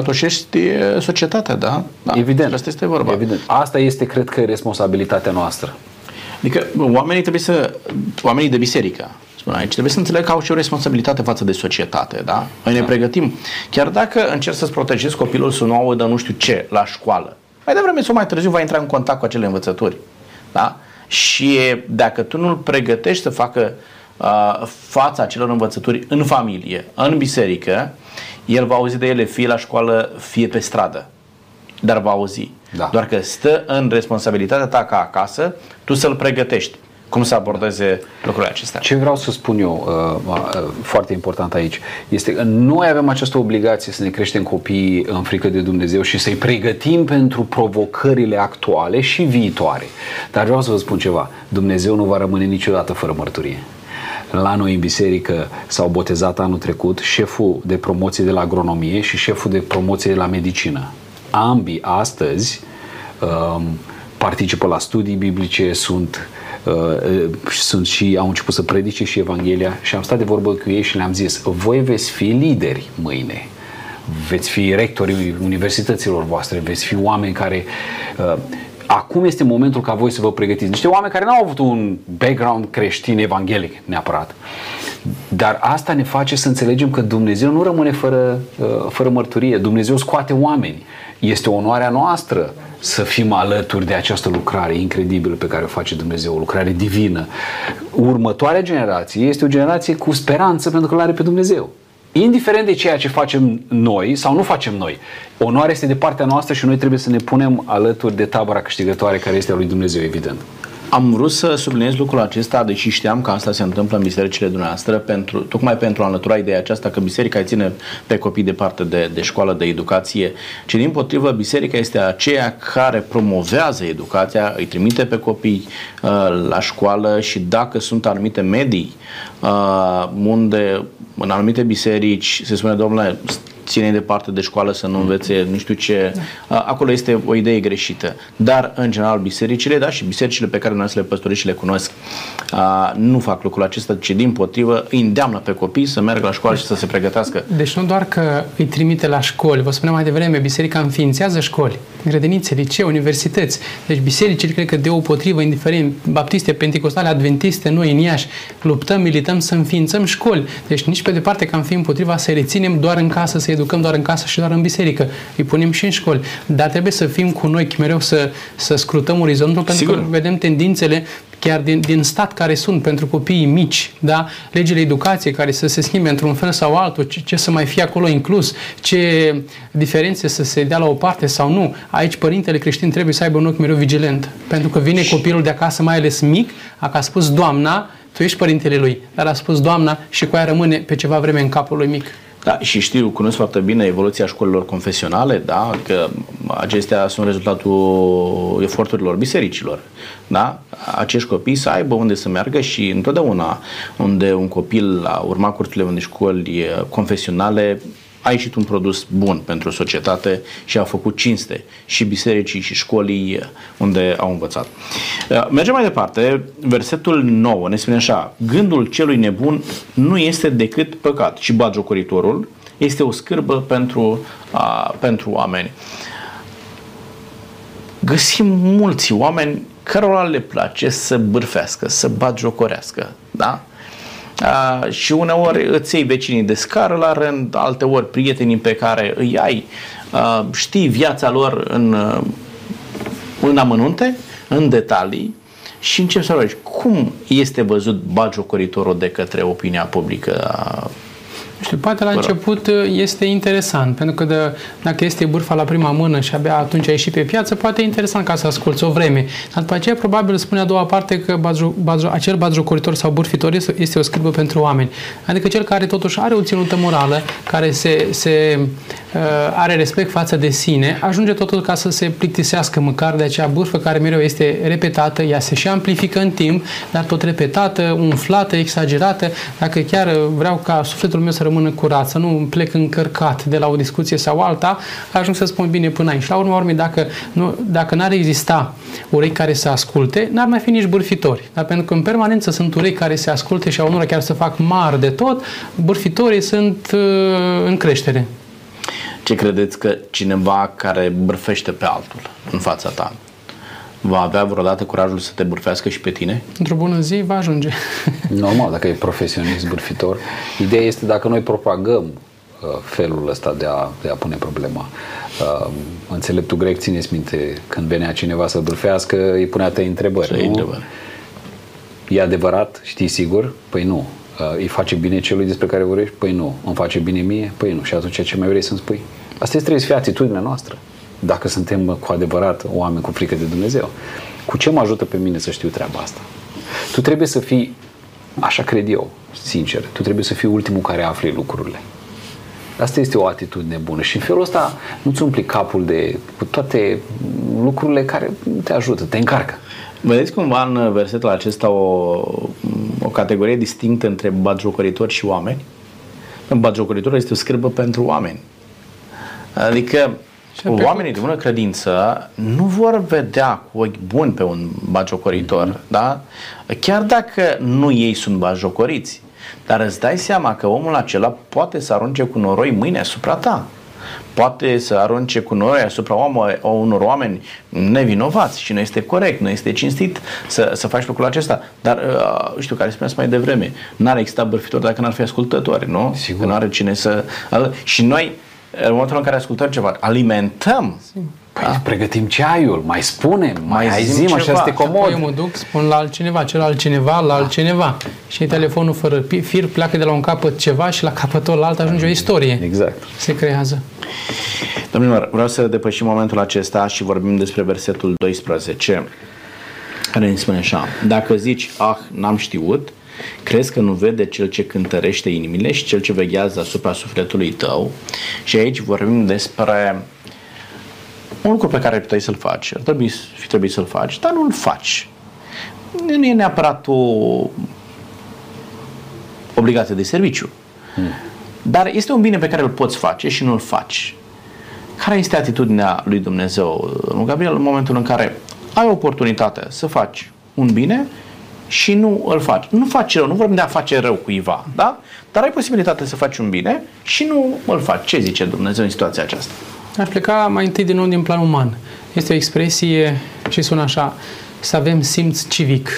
societatea, da? da? Evident. Asta este vorba. Evident. Asta este, cred că, responsabilitatea noastră. Adică oamenii trebuie să... Oamenii de biserică, spun aici, trebuie să înțeleg că au și o responsabilitate față de societate, da? Noi ne da. pregătim. Chiar dacă încerci să-ți protejezi copilul să nu audă nu știu ce la școală, mai devreme sau mai târziu va intra în contact cu acele învățături. Da? Și dacă tu nu-l pregătești să facă uh, fața acelor învățături în familie, în biserică, el va auzi de ele fie la școală, fie pe stradă. Dar va auzi. Da. Doar că stă în responsabilitatea ta ca acasă, tu să-l pregătești cum să abordeze lucrurile acestea. Ce vreau să spun eu, uh, uh, foarte important aici, este că noi avem această obligație să ne creștem copiii în frică de Dumnezeu și să-i pregătim pentru provocările actuale și viitoare. Dar vreau să vă spun ceva, Dumnezeu nu va rămâne niciodată fără mărturie. La noi în biserică s-au botezat anul trecut șeful de promoție de la agronomie și șeful de promoție de la medicină. Ambii astăzi um, participă la studii biblice, sunt Uh, sunt și au început să predice și Evanghelia și am stat de vorbă cu ei și le-am zis voi veți fi lideri mâine veți fi rectorii universităților voastre, veți fi oameni care uh, acum este momentul ca voi să vă pregătiți. Niște oameni care n-au avut un background creștin evanghelic neapărat, Dar asta ne face să înțelegem că Dumnezeu nu rămâne fără, uh, fără mărturie. Dumnezeu scoate oameni. Este onoarea noastră să fim alături de această lucrare incredibilă pe care o face Dumnezeu, o lucrare divină. Următoarea generație este o generație cu speranță pentru că îl are pe Dumnezeu. Indiferent de ceea ce facem noi sau nu facem noi, onoarea este de partea noastră și noi trebuie să ne punem alături de tabăra câștigătoare care este a lui Dumnezeu, evident. Am vrut să subliniez lucrul acesta, deși știam că asta se întâmplă în bisericile dumneavoastră, pentru, tocmai pentru a înlătura ideea aceasta că biserica îi ține pe copii departe de, de școală, de educație, ci din potrivă biserica este aceea care promovează educația, îi trimite pe copii uh, la școală și dacă sunt anumite medii uh, unde în anumite biserici se spune, domnule, ține departe de școală să nu învețe nu știu ce. Da. Acolo este o idee greșită. Dar, în general, bisericile, da, și bisericile pe care noi să le păstoriți și le cunosc, nu fac lucrul acesta, ci din potrivă îi îndeamnă pe copii să meargă la școală și să se pregătească. Deci nu doar că îi trimite la școli, vă spuneam mai devreme, biserica înființează școli, grădinițe, licee, universități. Deci bisericile, cred că de o potrivă, indiferent, baptiste, penticostale, adventiste, noi în Iași, luptăm, milităm să înființăm școli. Deci nici pe departe că am fi împotriva să reținem doar în casă, să educăm doar în casă și doar în biserică. Îi punem și în școli. Dar trebuie să fim cu noi mereu să, să scrutăm orizontul pentru Sigur. că vedem tendințele chiar din, din stat care sunt pentru copiii mici, da? legile educației care să se schimbe într-un fel sau altul, ce, ce să mai fie acolo inclus, ce diferențe să se dea la o parte sau nu. Aici părintele creștin trebuie să aibă un ochi mereu vigilent, pentru că vine copilul de acasă, mai ales mic, a a spus Doamna, tu ești părintele lui, dar a spus Doamna și cu aia rămâne pe ceva vreme în capul lui mic. Da, și știu, cunosc foarte bine evoluția școlilor confesionale, da, că acestea sunt rezultatul eforturilor bisericilor, da? Acești copii să aibă unde să meargă și întotdeauna unde un copil a urmat cursurile unei școli confesionale a ieșit un produs bun pentru societate și a făcut cinste și bisericii și școlii unde au învățat. Uh, mergem mai departe. Versetul 9 ne spune așa, gândul celui nebun nu este decât păcat și bagiocoritorul este o scârbă pentru, a, pentru oameni. Găsim mulți oameni cărora le place să bârfească, să bagiocorească, da? Uh, și uneori îți iei vecinii de scară la rând, alte ori prietenii pe care îi ai, uh, știi viața lor în, uh, în amănunte, în detalii și începi să rogi cum este văzut bagiocoritorul de către opinia publică știu, poate la început uh, este interesant, pentru că de, dacă este bârfa la prima mână și abia atunci ai ieșit pe piață, poate e interesant ca să asculți o vreme. Dar după aceea probabil spune a doua parte că bazru, bazru, acel bazjocoritor sau bârfitor este, este o scârbă pentru oameni. Adică cel care totuși are o ținută morală, care se, se uh, are respect față de sine, ajunge totul ca să se plictisească măcar de acea bârfă care mereu este repetată, ea se și amplifică în timp, dar tot repetată, umflată, exagerată. Dacă chiar vreau ca sufletul meu să rămână curat, să nu plec încărcat de la o discuție sau alta, ajung să spun bine până aici. La urmă urmei, dacă, nu, dacă n-ar exista urechi care să asculte, n-ar mai fi nici bârfitori. Dar pentru că în permanență sunt urechi care se asculte și au unora chiar să fac mari de tot, bârfitorii sunt uh, în creștere. Ce credeți că cineva care bârfește pe altul în fața ta va avea vreodată curajul să te bârfească și pe tine? Într-o bună zi va ajunge. Normal, dacă e profesionist bârfitor. Ideea este dacă noi propagăm uh, felul ăsta de a, de a pune problema. Uh, înțeleptul grec, țineți minte, când venea cineva să bârfească, îi punea trei întrebări. Trei întrebări. E adevărat? Știi sigur? Păi nu. Uh, îi face bine celui despre care vorbești? Păi nu. Îmi face bine mie? Păi nu. Și atunci ce mai vrei să-mi spui? Asta trebuie să fie atitudinea noastră dacă suntem cu adevărat oameni cu frică de Dumnezeu. Cu ce mă ajută pe mine să știu treaba asta? Tu trebuie să fii, așa cred eu, sincer, tu trebuie să fii ultimul care afli lucrurile. Asta este o atitudine bună și în felul ăsta nu-ți umpli capul de cu toate lucrurile care te ajută, te încarcă. Vedeți cumva în versetul acesta o, o categorie distinctă între batjocoritori și oameni? Batjocoritor este o scârbă pentru oameni. Adică Oamenii de bună credință nu vor vedea cu ochi buni pe un bagiocoritor, mm-hmm. da? Chiar dacă nu ei sunt bajocoriți. Dar îți dai seama că omul acela poate să arunce cu noroi mâine asupra ta. poate să arunce cu noi asupra oameni, unor oameni nevinovați și nu este corect, nu este cinstit să, să faci lucrul acesta. Dar, uh, știu, care spuneați mai devreme, n-ar exista bărfitor dacă n-ar fi ascultători, nu? Sigur. Că n-are cine să... Și noi, în momentul în care ascultăm ceva, alimentăm Sigur Păi da. pregătim ceaiul, mai spunem, mai, mai zim, așa să te comod. Eu mă duc, spun la altcineva, cel altcineva, la da. altcineva. Și da. telefonul fără fir pleacă de la un capăt ceva și la capătul alt ajunge o istorie. Exact. Se creează. Domnilor, vreau să depășim momentul acesta și vorbim despre versetul 12, care ne spune așa. Dacă zici, ah, n-am știut, crezi că nu vede cel ce cântărește inimile și cel ce veghează asupra sufletului tău? Și aici vorbim despre un lucru pe care puteai să-l faci, ar trebui, fi trebuit să-l faci, dar nu-l faci. Nu e neapărat o obligație de serviciu. Hmm. Dar este un bine pe care îl poți face și nu-l faci. Care este atitudinea lui Dumnezeu, nu Gabriel, în momentul în care ai oportunitatea să faci un bine și nu îl faci. Nu faci rău, nu vorbim de a face rău cuiva, da? Dar ai posibilitatea să faci un bine și nu îl faci. Ce zice Dumnezeu în situația aceasta? Aș pleca mai întâi din nou din plan uman. Este o expresie ce sună așa, să avem simț civic.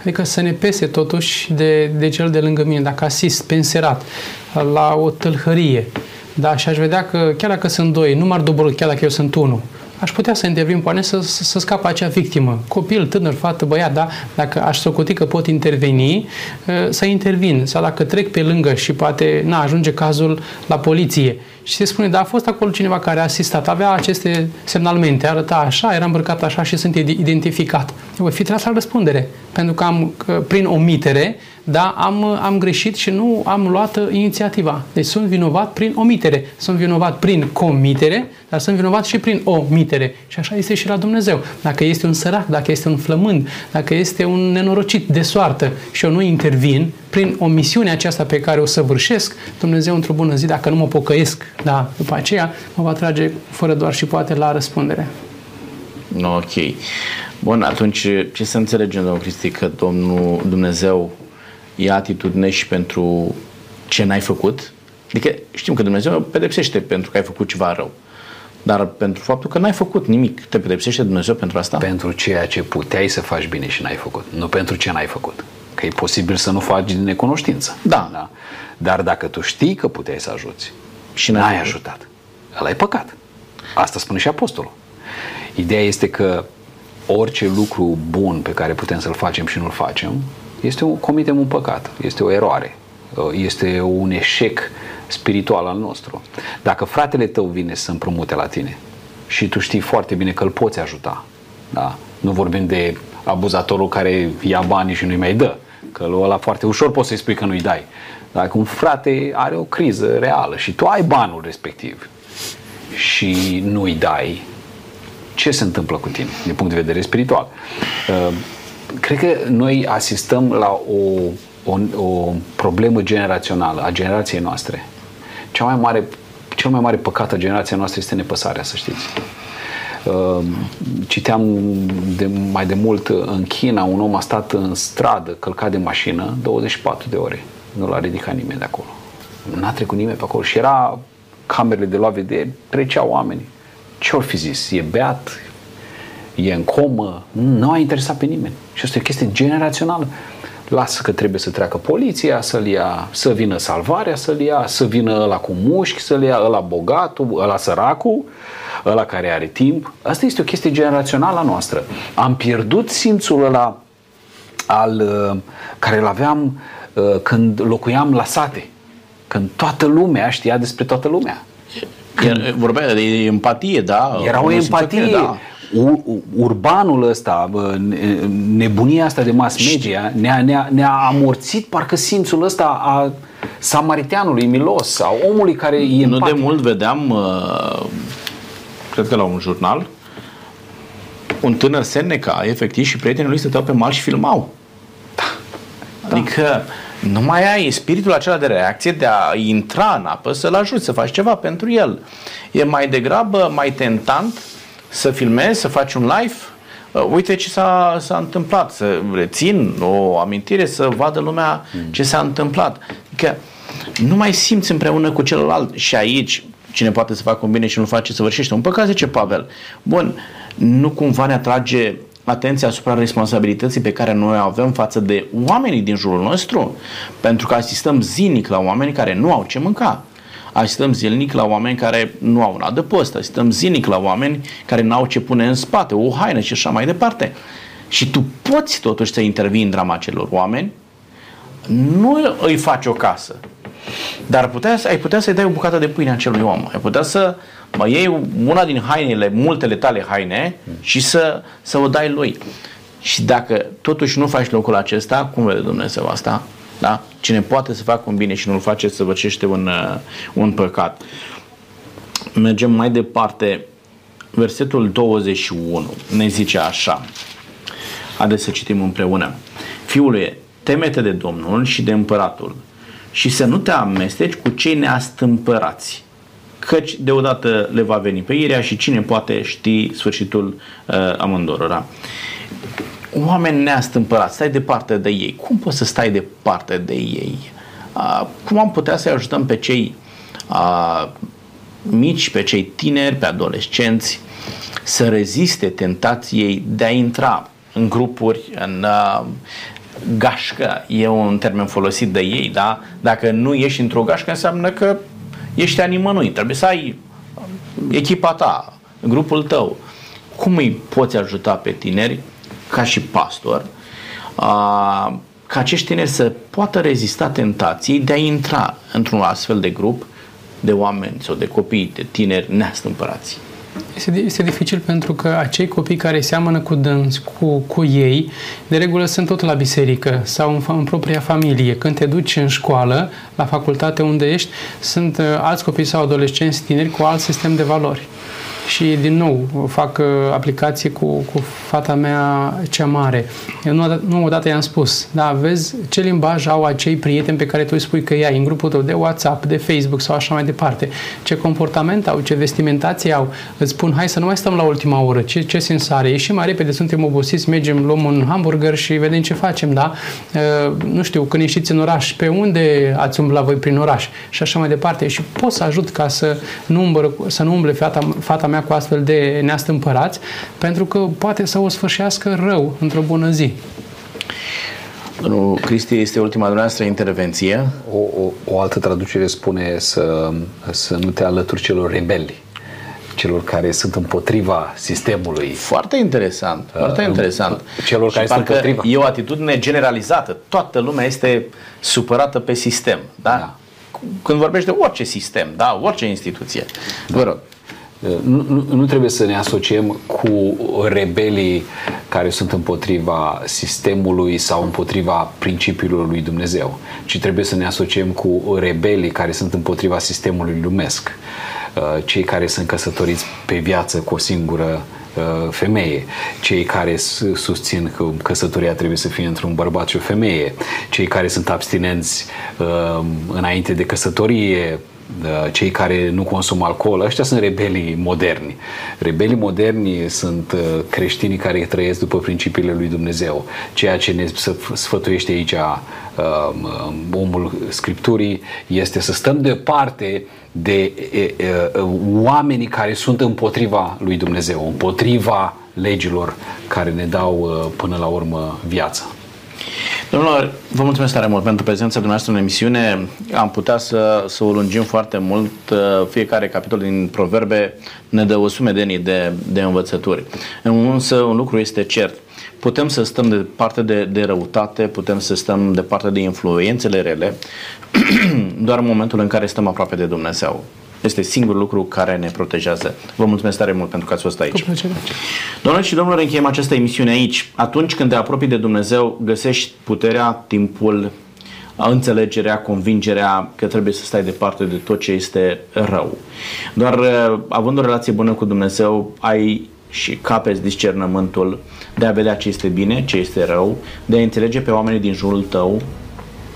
Adică să ne pese totuși de, de cel de lângă mine, dacă asist penserat la o tâlhărie, da, și aș vedea că chiar dacă sunt doi, nu m-ar doborâ chiar dacă eu sunt unul, aș putea să intervin, poate să, să, să scapă acea victimă, copil, tânăr, fată, băiat, da? Dacă aș socoti că pot interveni, ă, să intervin. Sau dacă trec pe lângă și poate, na, ajunge cazul la poliție și se spune, da, a fost acolo cineva care a asistat, avea aceste semnalmente, arăta așa, era îmbrăcat așa și sunt identificat. Voi fi tras la răspundere, pentru că am, prin omitere, da, am, am greșit și nu am luat inițiativa. Deci sunt vinovat prin omitere, sunt vinovat prin comitere, dar sunt vinovat și prin omitere. Și așa este și la Dumnezeu. Dacă este un sărac, dacă este un flămând, dacă este un nenorocit de soartă și eu nu intervin, prin omisiunea aceasta pe care o săvârșesc, Dumnezeu într-o bună zi, dacă nu mă pocăiesc, da, după aceea, mă va trage fără doar și poate la răspundere. Ok. Bun, atunci ce să înțelegem, domnul Cristi, că Domnul Dumnezeu ia atitudine și pentru ce n-ai făcut? Adică știm că Dumnezeu pedepsește pentru că ai făcut ceva rău. Dar pentru faptul că n-ai făcut nimic, te pedepsește Dumnezeu pentru asta? Pentru ceea ce puteai să faci bine și n-ai făcut. Nu pentru ce n-ai făcut. Că e posibil să nu faci din necunoștință. Da. da? Dar dacă tu știi că puteai să ajuți și n-ai, n-ai ajutat, ăla e păcat. Asta spune și apostolul. Ideea este că orice lucru bun pe care putem să-l facem și nu-l facem, este un, comitem un păcat, este o eroare, este un eșec spiritual al nostru. Dacă fratele tău vine să împrumute la tine și tu știi foarte bine că îl poți ajuta, da? nu vorbim de abuzatorul care ia banii și nu-i mai dă, că ăla foarte ușor poți să-i spui că nu-i dai. Dacă un frate are o criză reală și tu ai banul respectiv și nu-i dai, ce se întâmplă cu tine din punct de vedere spiritual? Uh, cred că noi asistăm la o, o, o problemă generațională a generației noastre. Cea mai mare, cel mai mare păcat a generației noastre este nepăsarea, să știți. Uh, citeam de, mai de mult în China, un om a stat în stradă, călcat de mașină, 24 de ore. Nu l-a ridicat nimeni de acolo. N-a trecut nimeni pe acolo și era camerele de luat vedere, treceau oameni. Ce-or fi zis? E beat? E în comă? Nu a interesat pe nimeni. Și asta e o chestie generațională. Lasă că trebuie să treacă poliția, să-l ia, să vină salvarea, să-l ia, să vină ăla cu mușchi, să-l ia ăla bogatul, ăla săracul, ăla care are timp. Asta este o chestie generațională a noastră. Am pierdut simțul ăla al, uh, care îl aveam uh, când locuiam la sate. Când toată lumea știa despre toată lumea. Când... Vorbea de empatie, da? Era o empatie. Da urbanul ăsta, nebunia asta de mass media ne-a, ne-a, ne-a amorțit parcă simțul ăsta a samariteanului milos, sau omului care e Nu de mult vedeam, uh, cred că la un jurnal, un tânăr Seneca, efectiv, și prietenii lui stăteau pe mal și filmau. Da. Adică nu mai ai spiritul acela de reacție de a intra în apă să-l ajuți să faci ceva pentru el. E mai degrabă mai tentant să filmezi, să faci un live, uh, uite ce s-a, s-a întâmplat, să rețin o amintire, să vadă lumea mm. ce s-a întâmplat. Adică nu mai simți împreună cu celălalt și aici cine poate să facă un bine și nu face să vârșește un păcat, zice Pavel. Bun, nu cumva ne atrage atenția asupra responsabilității pe care noi o avem față de oamenii din jurul nostru, pentru că asistăm zilnic la oameni care nu au ce mânca. Asistăm zilnic la oameni care nu au un adăpost, asistăm zilnic la oameni care nu au ce pune în spate, o haină și așa mai departe. Și tu poți totuși să intervii în drama celor oameni, nu îi faci o casă, dar putea, ai putea să-i dai o bucată de pâine acelui om. Ai putea să mă iei una din hainele, multele tale haine și să, să o dai lui. Și dacă totuși nu faci locul acesta, cum vede Dumnezeu asta? Da? Cine poate să facă un bine și nu-l face, să văcește un, uh, un păcat. Mergem mai departe. Versetul 21 ne zice așa. Haideți să citim împreună. Fiule, temete de Domnul și de împăratul și să nu te amesteci cu cei neastâmpărați căci deodată le va veni pe irea și cine poate ști sfârșitul uh, amândorora. Oameni neastâmpărați, stai departe de ei. Cum poți să stai departe de ei? Uh, cum am putea să-i ajutăm pe cei uh, mici, pe cei tineri, pe adolescenți să reziste tentației de a intra în grupuri, în uh, gașcă, e un termen folosit de ei, da? Dacă nu ieși într-o gașcă, înseamnă că ești a nimănui. Trebuie să ai echipa ta, grupul tău. Cum îi poți ajuta pe tineri, ca și pastor, a, ca acești tineri să poată rezista tentației de a intra într-un astfel de grup de oameni sau de copii, de tineri neastâmpărați? Este, este dificil pentru că acei copii care seamănă cu dânsi, cu, cu ei, de regulă sunt tot la biserică sau în, în propria familie. Când te duci în școală, la facultate unde ești, sunt uh, alți copii sau adolescenți tineri cu alt sistem de valori și din nou fac uh, aplicație cu, cu fata mea cea mare. Eu nu, nu odată i-am spus, da, vezi ce limbaj au acei prieteni pe care tu îi spui că ai în grupul tău de WhatsApp, de Facebook sau așa mai departe. Ce comportament au, ce vestimentație au. Îți spun, hai să nu mai stăm la ultima oră, ce, ce sens are? Ieșim mai repede, suntem obosiți, mergem, luăm un hamburger și vedem ce facem, da? Uh, nu știu, când ieșiți în oraș, pe unde ați umblat voi prin oraș? Și așa mai departe. Și pot să ajut ca să nu, umblă, să nu umble fata, fata mea mea cu astfel de neastâmpărați, pentru că poate să o sfârșească rău într-o bună zi. Domnul Cristi, este ultima dumneavoastră intervenție. O, o, o altă traducere spune să, să nu te alături celor rebeli celor care sunt împotriva sistemului. Foarte interesant, foarte uh, interesant. Celor care sunt împotriva. E o atitudine generalizată. Toată lumea este supărată pe sistem. Da? da. Când vorbește de orice sistem, da? orice instituție. Da. Vă rog. Nu, nu, nu trebuie să ne asociem cu rebelii care sunt împotriva sistemului sau împotriva principiilor lui Dumnezeu, ci trebuie să ne asociem cu rebelii care sunt împotriva sistemului lumesc, uh, cei care sunt căsătoriți pe viață cu o singură uh, femeie, cei care susțin că căsătoria trebuie să fie între un bărbat și o femeie, cei care sunt abstinenți uh, înainte de căsătorie, cei care nu consumă alcool, ăștia sunt rebelii moderni. Rebelii moderni sunt uh, creștinii care trăiesc după principiile lui Dumnezeu. Ceea ce ne sfătuiește aici um, um, omul Scripturii este să stăm departe de oamenii care sunt împotriva lui Dumnezeu, împotriva legilor care ne dau uh, până la urmă viața. Domnilor, vă mulțumesc tare mult pentru prezența dumneavoastră în emisiune. Am putea să, să o lungim foarte mult. Uh, fiecare capitol din proverbe ne dă o sumedenie de, de învățături. Însă un lucru este cert. Putem să stăm de parte de, de răutate, putem să stăm de parte de influențele rele, doar în momentul în care stăm aproape de Dumnezeu. Este singurul lucru care ne protejează. Vă mulțumesc tare mult pentru că ați fost aici. Doamne și domnilor, încheiem această emisiune aici. Atunci când te apropii de Dumnezeu, găsești puterea, timpul, înțelegerea, convingerea că trebuie să stai departe de tot ce este rău. Doar uh, având o relație bună cu Dumnezeu, ai și capeți discernământul de a vedea ce este bine, ce este rău, de a înțelege pe oamenii din jurul tău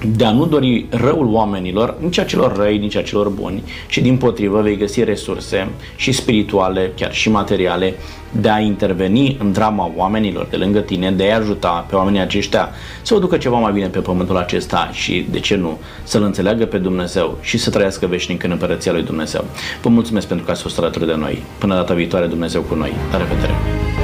de a nu dori răul oamenilor, nici a celor răi, nici a celor buni, și din potrivă vei găsi resurse și spirituale, chiar și materiale, de a interveni în drama oamenilor de lângă tine, de a ajuta pe oamenii aceștia să o ducă ceva mai bine pe pământul acesta și, de ce nu, să-L înțeleagă pe Dumnezeu și să trăiască veșnic în Împărăția Lui Dumnezeu. Vă mulțumesc pentru că ați fost alături de noi. Până data viitoare, Dumnezeu cu noi. La revedere!